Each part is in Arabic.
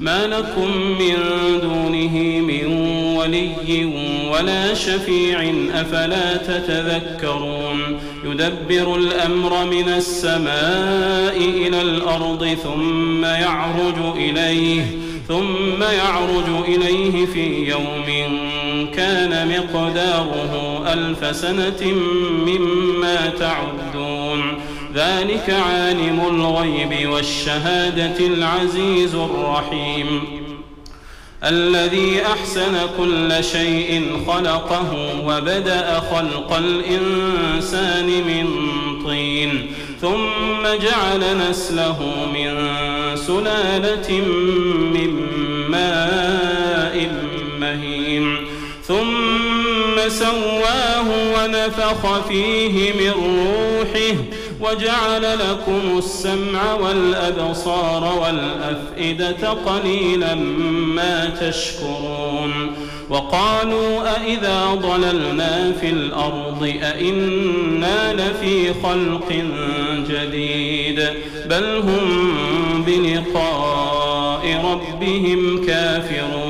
ما لكم من دونه من ولي ولا شفيع أفلا تتذكرون يدبر الأمر من السماء إلى الأرض ثم يعرج إليه ثم يعرج إليه في يوم كان مقداره ألف سنة مما تعدون ذلك عالم الغيب والشهادة العزيز الرحيم. الذي أحسن كل شيء خلقه وبدأ خلق الإنسان من طين ثم جعل نسله من سلالة من ماء مهين ثم سواه ونفخ فيه من روحه وجعل لكم السمع والأبصار والأفئدة قليلا ما تشكرون وقالوا أئذا ضللنا في الأرض أئنا لفي خلق جديد بل هم بلقاء ربهم كافرون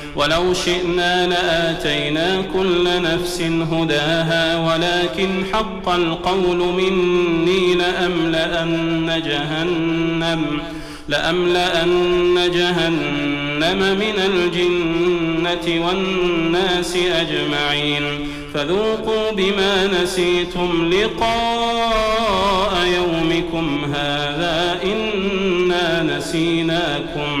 ولو شئنا لآتينا كل نفس هداها ولكن حق القول مني لأملأن جهنم لأملأن جهنم من الجنة والناس أجمعين. فذوقوا بما نسيتم لقاء يومكم هذا إنا نسيناكم.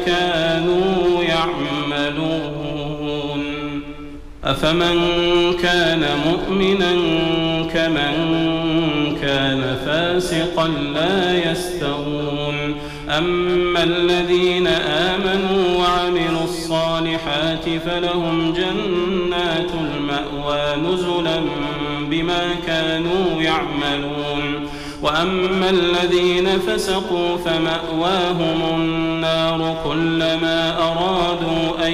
أفمن كان مؤمنا كمن كان فاسقا لا يستوون. أما الذين آمنوا وعملوا الصالحات فلهم جنات المأوى نزلا بما كانوا يعملون. وأما الذين فسقوا فمأواهم النار كلما أرادوا أن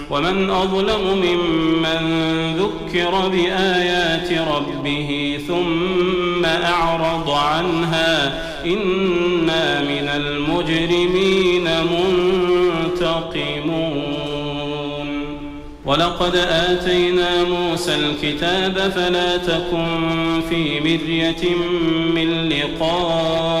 ومن أظلم ممن ذكر بآيات ربه ثم أعرض عنها إنا من المجرمين منتقمون. ولقد آتينا موسى الكتاب فلا تكن في مرية من لقائه.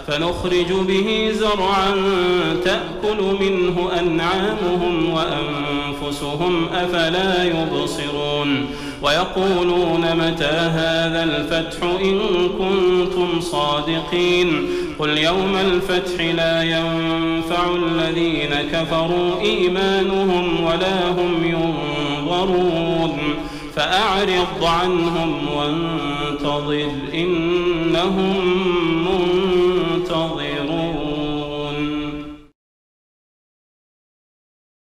فنخرج به زرعا تأكل منه أنعامهم وأنفسهم أفلا يبصرون ويقولون متى هذا الفتح إن كنتم صادقين قل يوم الفتح لا ينفع الذين كفروا إيمانهم ولا هم ينظرون فأعرض عنهم وانتظر إنهم